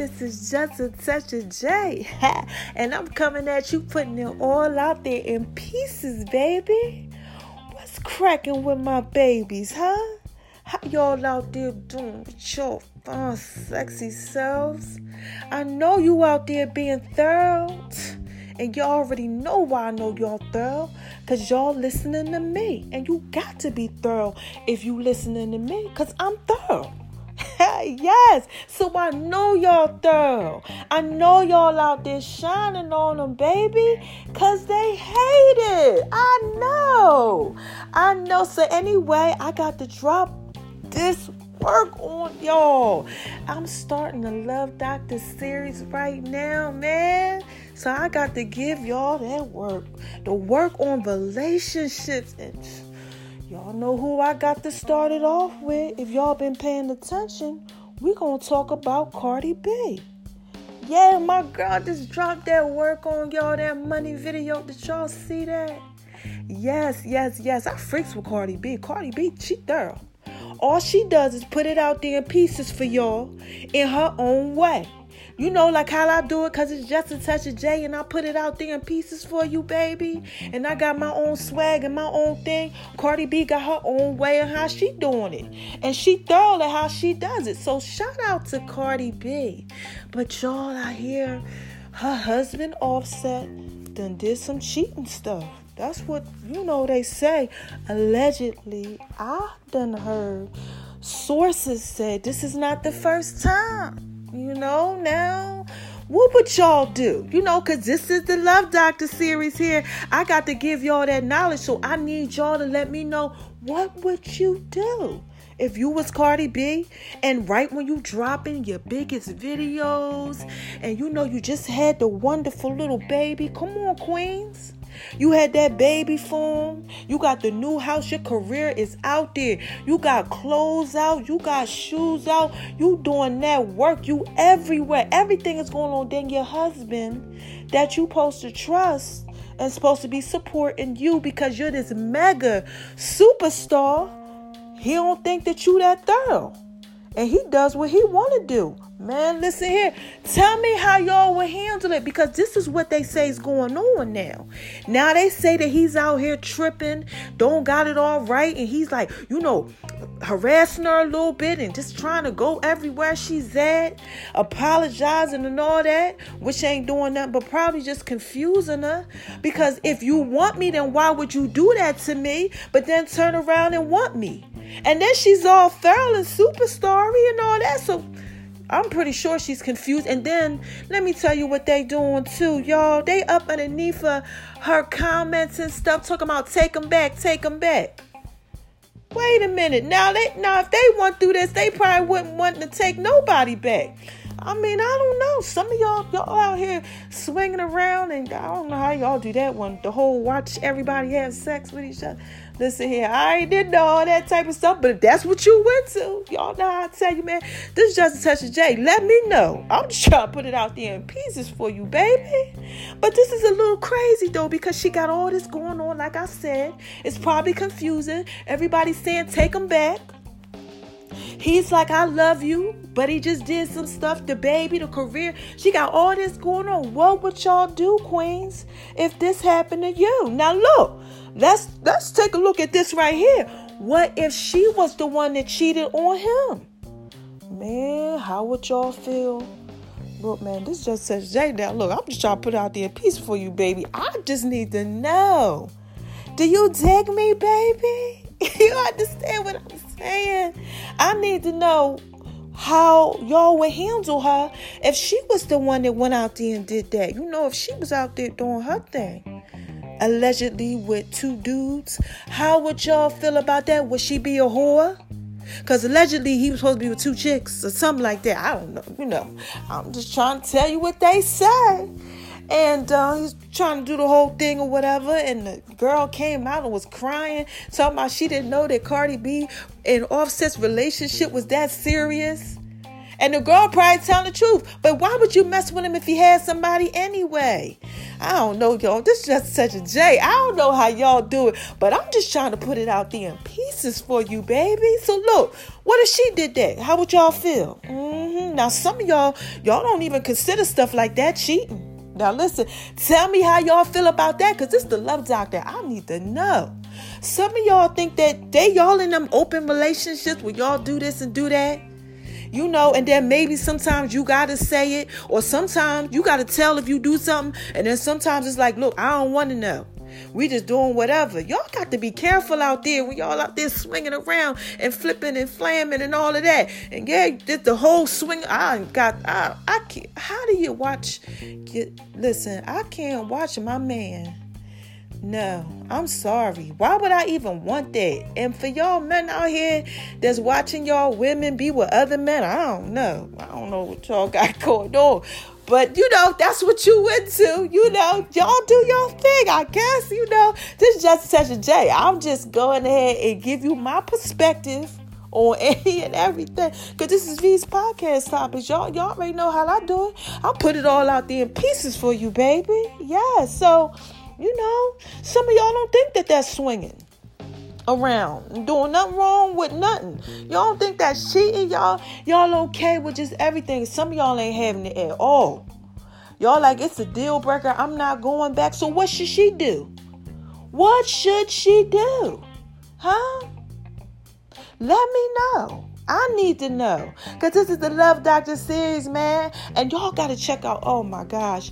This is just a touch of J. and I'm coming at you, putting it all out there in pieces, baby. What's cracking with my babies, huh? How y'all out there doing with your fun, sexy selves? I know you out there being thorough. And y'all already know why I know y'all thorough. Cause y'all listening to me. And you got to be thorough if you listening to me. Cause I'm thorough. Yes. So I know y'all thorough. I know y'all out there shining on them, baby. Cause they hate it. I know. I know. So anyway, I got to drop this work on y'all. I'm starting the Love Doctor series right now, man. So I got to give y'all that work. The work on relationships. And y'all know who I got to start it off with. If y'all been paying attention, we gonna talk about Cardi B. Yeah, my girl just dropped that work on y'all, that money video. Did y'all see that? Yes, yes, yes. I freaks with Cardi B. Cardi B, she thorough. All she does is put it out there in pieces for y'all in her own way. You know, like how I do it, cause it's just a touch of J, and I put it out there in pieces for you, baby. And I got my own swag and my own thing. Cardi B got her own way of how she doing it, and she thorough at how she does it. So shout out to Cardi B. But y'all, I hear her husband Offset done did some cheating stuff. That's what you know they say. Allegedly, I done heard sources said this is not the first time. You know, now what would y'all do? You know, because this is the Love Doctor series here. I got to give y'all that knowledge. So I need y'all to let me know what would you do? If you was Cardi B and right when you dropping your biggest videos and you know you just had the wonderful little baby, come on, Queens. You had that baby form. You got the new house. Your career is out there. You got clothes out. You got shoes out. You doing that work. You everywhere. Everything is going on. Then your husband that you supposed to trust and supposed to be supporting you because you're this mega superstar. He don't think that you that thorough. And he does what he want to do. Man, listen here. Tell me how y'all will handle it because this is what they say is going on now. Now they say that he's out here tripping, don't got it all right, and he's like, you know, harassing her a little bit and just trying to go everywhere she's at, apologizing and all that, which ain't doing nothing but probably just confusing her. Because if you want me, then why would you do that to me, but then turn around and want me? And then she's all feral and superstarry and all that. So I'm pretty sure she's confused. And then let me tell you what they doing too, y'all. They up underneath her, her comments and stuff, talking about take them back, take them back. Wait a minute. Now they now if they want through this, they probably wouldn't want to take nobody back. I mean, I don't know. Some of y'all y'all out here swinging around, and I don't know how y'all do that one. The whole watch everybody have sex with each other. Listen here, I didn't know all that type of stuff, but if that's what you went to, y'all know I tell you, man. This is just a touch of J. Let me know. I'm just trying to put it out there in pieces for you, baby. But this is a little crazy though, because she got all this going on. Like I said, it's probably confusing. Everybody's saying take him back. He's like, I love you, but he just did some stuff. The baby, the career. She got all this going on. What would y'all do, Queens, if this happened to you? Now look, let's let's take a look at this right here. What if she was the one that cheated on him? Man, how would y'all feel? Look, man, this just says Jay now. Look, I'm just trying to put out there a piece for you, baby. I just need to know. Do you dig me, baby? you understand what I'm saying? I need to know how y'all would handle her if she was the one that went out there and did that. You know, if she was out there doing her thing, allegedly with two dudes, how would y'all feel about that? Would she be a whore? Because allegedly he was supposed to be with two chicks or something like that. I don't know. You know, I'm just trying to tell you what they say. And uh, he's trying to do the whole thing or whatever. And the girl came out and was crying, talking about she didn't know that Cardi B and Offset's relationship was that serious. And the girl probably telling the truth. But why would you mess with him if he had somebody anyway? I don't know, y'all. This is just such a J. I don't know how y'all do it, but I'm just trying to put it out there in pieces for you, baby. So look, what if she did that? How would y'all feel? Mm-hmm. Now, some of y'all, y'all don't even consider stuff like that cheating. Now, listen, tell me how y'all feel about that, because this is the love doctor. I need to know. Some of y'all think that they y'all in them open relationships where y'all do this and do that you know, and then maybe sometimes you gotta say it, or sometimes you gotta tell if you do something, and then sometimes it's like, look, I don't want to know. We just doing whatever. Y'all got to be careful out there when y'all out there swinging around and flipping and flamming and all of that. And yeah, did the whole swing. I got. I. I can't. How do you watch? Get, listen, I can't watch my man no, I'm sorry. Why would I even want that? And for y'all men out here that's watching y'all women be with other men, I don't know. I don't know what y'all got going on. But you know, that's what you into. You know, y'all do your thing, I guess. You know, this is just a J. I'm just going ahead and give you my perspective on any and everything. Cause this is V's podcast topics. Y'all, y'all already know how I do it. I'll put it all out there in pieces for you, baby. Yeah. So you know, some of y'all don't think that that's swinging around doing nothing wrong with nothing. Y'all don't think that's cheating. Y'all, y'all okay with just everything. Some of y'all ain't having it at all. Y'all like it's a deal breaker. I'm not going back. So what should she do? What should she do? Huh? Let me know. I need to know. Because this is the Love Doctor series, man. And y'all got to check out, oh my gosh.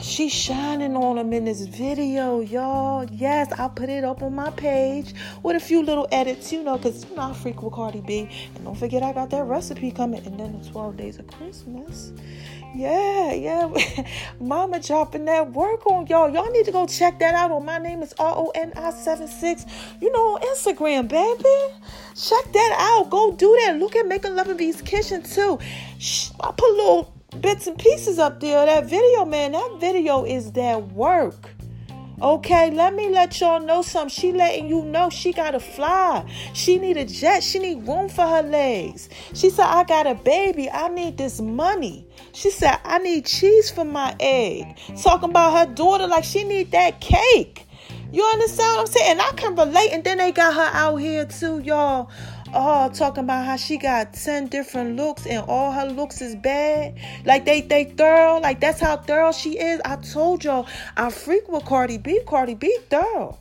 She's shining on him in this video, y'all. Yes, I'll put it up on my page with a few little edits, you know, because you know I freak with Cardi B. And don't forget, I got that recipe coming. And then the 12 days of Christmas. Yeah, yeah. Mama dropping that work on y'all. Y'all need to go check that out on my name is R O N I 76. You know, on Instagram, baby. Check that out. Go do that. Look at Making Love and Beast Kitchen, too. I put a little bits and pieces up there. That video, man, that video is that work. Okay, let me let y'all know something. She letting you know she gotta fly. She need a jet. She need room for her legs. She said, I got a baby. I need this money. She said, I need cheese for my egg. Talking about her daughter like she need that cake. You understand what I'm saying? And I can relate. And then they got her out here too, y'all oh talking about how she got 10 different looks and all her looks is bad. Like they they thorough. Like that's how thorough she is. I told y'all i freak with cardi b. Cardi b thorough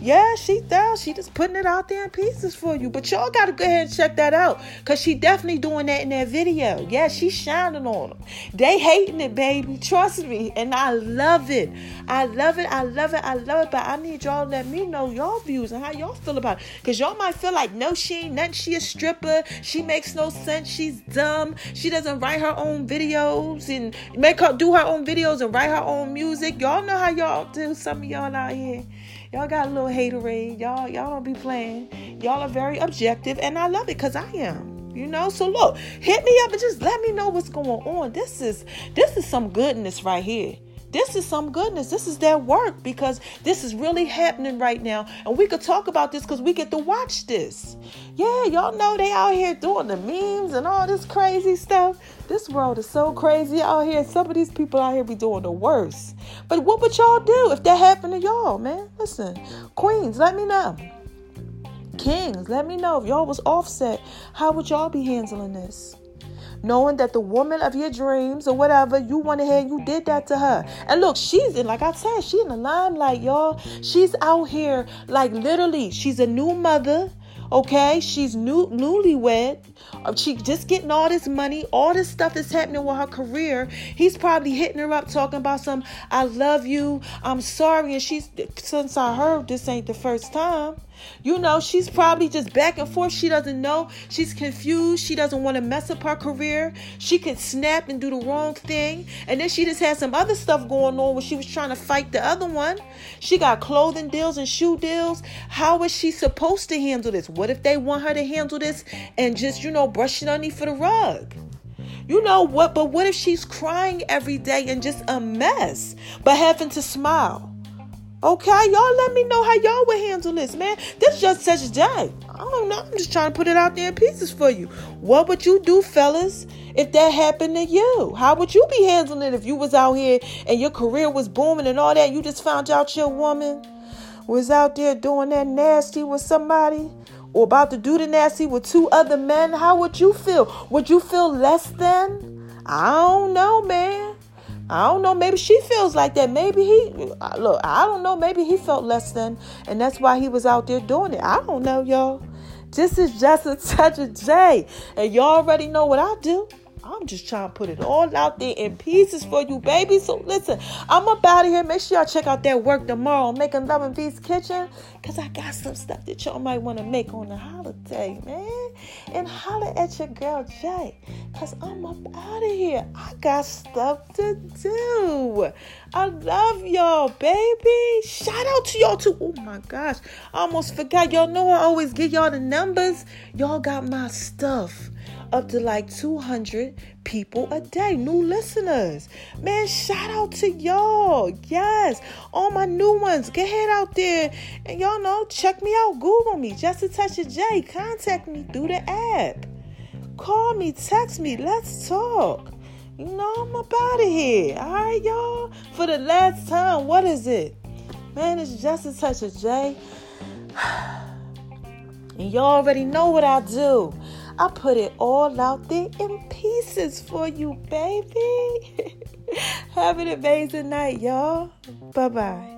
yeah, she does. She just putting it out there in pieces for you. But y'all gotta go ahead and check that out. Cause she definitely doing that in that video. Yeah, she's shining on them. They hating it, baby. Trust me. And I love it. I love it. I love it. I love it. But I need y'all to let me know y'all views and how y'all feel about it. Cause y'all might feel like no, she ain't nothing. She a stripper. She makes no sense. She's dumb. She doesn't write her own videos and make her do her own videos and write her own music. Y'all know how y'all do. Some of y'all out here. Y'all got a little haterade. Y'all, y'all don't be playing. Y'all are very objective, and I love it because I am. You know, so look, hit me up and just let me know what's going on. This is this is some goodness right here. This is some goodness. This is their work because this is really happening right now. And we could talk about this because we get to watch this. Yeah, y'all know they out here doing the memes and all this crazy stuff. This world is so crazy out here. Some of these people out here be doing the worst. But what would y'all do if that happened to y'all, man? Listen, queens, let me know. Kings, let me know if y'all was offset. How would y'all be handling this? Knowing that the woman of your dreams or whatever, you went ahead you did that to her. And look, she's in, like I said, she in the limelight, y'all. She's out here, like literally, she's a new mother. Okay, she's new newlywed. Uh, she just getting all this money. All this stuff is happening with her career. He's probably hitting her up talking about some I love you. I'm sorry. And she's since I heard this ain't the first time. You know, she's probably just back and forth. She doesn't know. She's confused. She doesn't want to mess up her career. She could snap and do the wrong thing. And then she just had some other stuff going on where she was trying to fight the other one. She got clothing deals and shoe deals. How is she supposed to handle this? What if they want her to handle this and just, you know, brush it underneath for the rug? You know what? But what if she's crying every day and just a mess, but having to smile? Okay, y'all let me know how y'all would handle this, man. This just such a day. I don't know. I'm just trying to put it out there in pieces for you. What would you do, fellas, if that happened to you? How would you be handling it if you was out here and your career was booming and all that? You just found out your woman was out there doing that nasty with somebody or about to do the nasty with two other men. How would you feel? Would you feel less than? I don't know, man. I don't know. Maybe she feels like that. Maybe he, uh, look, I don't know. Maybe he felt less than, and that's why he was out there doing it. I don't know, y'all. This is just a touch of J. And y'all already know what I do. I'm just trying to put it all out there in pieces for you, baby. So listen, I'm up out of here. Make sure y'all check out that work tomorrow, making Love and Peace Kitchen, cause I got some stuff that y'all might want to make on the holiday, man. And holler at your girl Jay, cause I'm up out of here. I got stuff to do. I love y'all, baby. Shout out to y'all too. Oh my gosh, I almost forgot. Y'all know I always give y'all the numbers. Y'all got my stuff up to like 200 people a day, new listeners. Man, shout out to y'all. Yes, all my new ones. Get head out there and y'all know, check me out. Google me, just a touch of J. Contact me through the app. Call me, text me, let's talk. You know, I'm up out of here. All right, y'all. For the last time, what is it? Man, it's just a touch of J. And y'all already know what I do. I put it all out there in pieces for you, baby. Have an amazing night, y'all. Bye bye.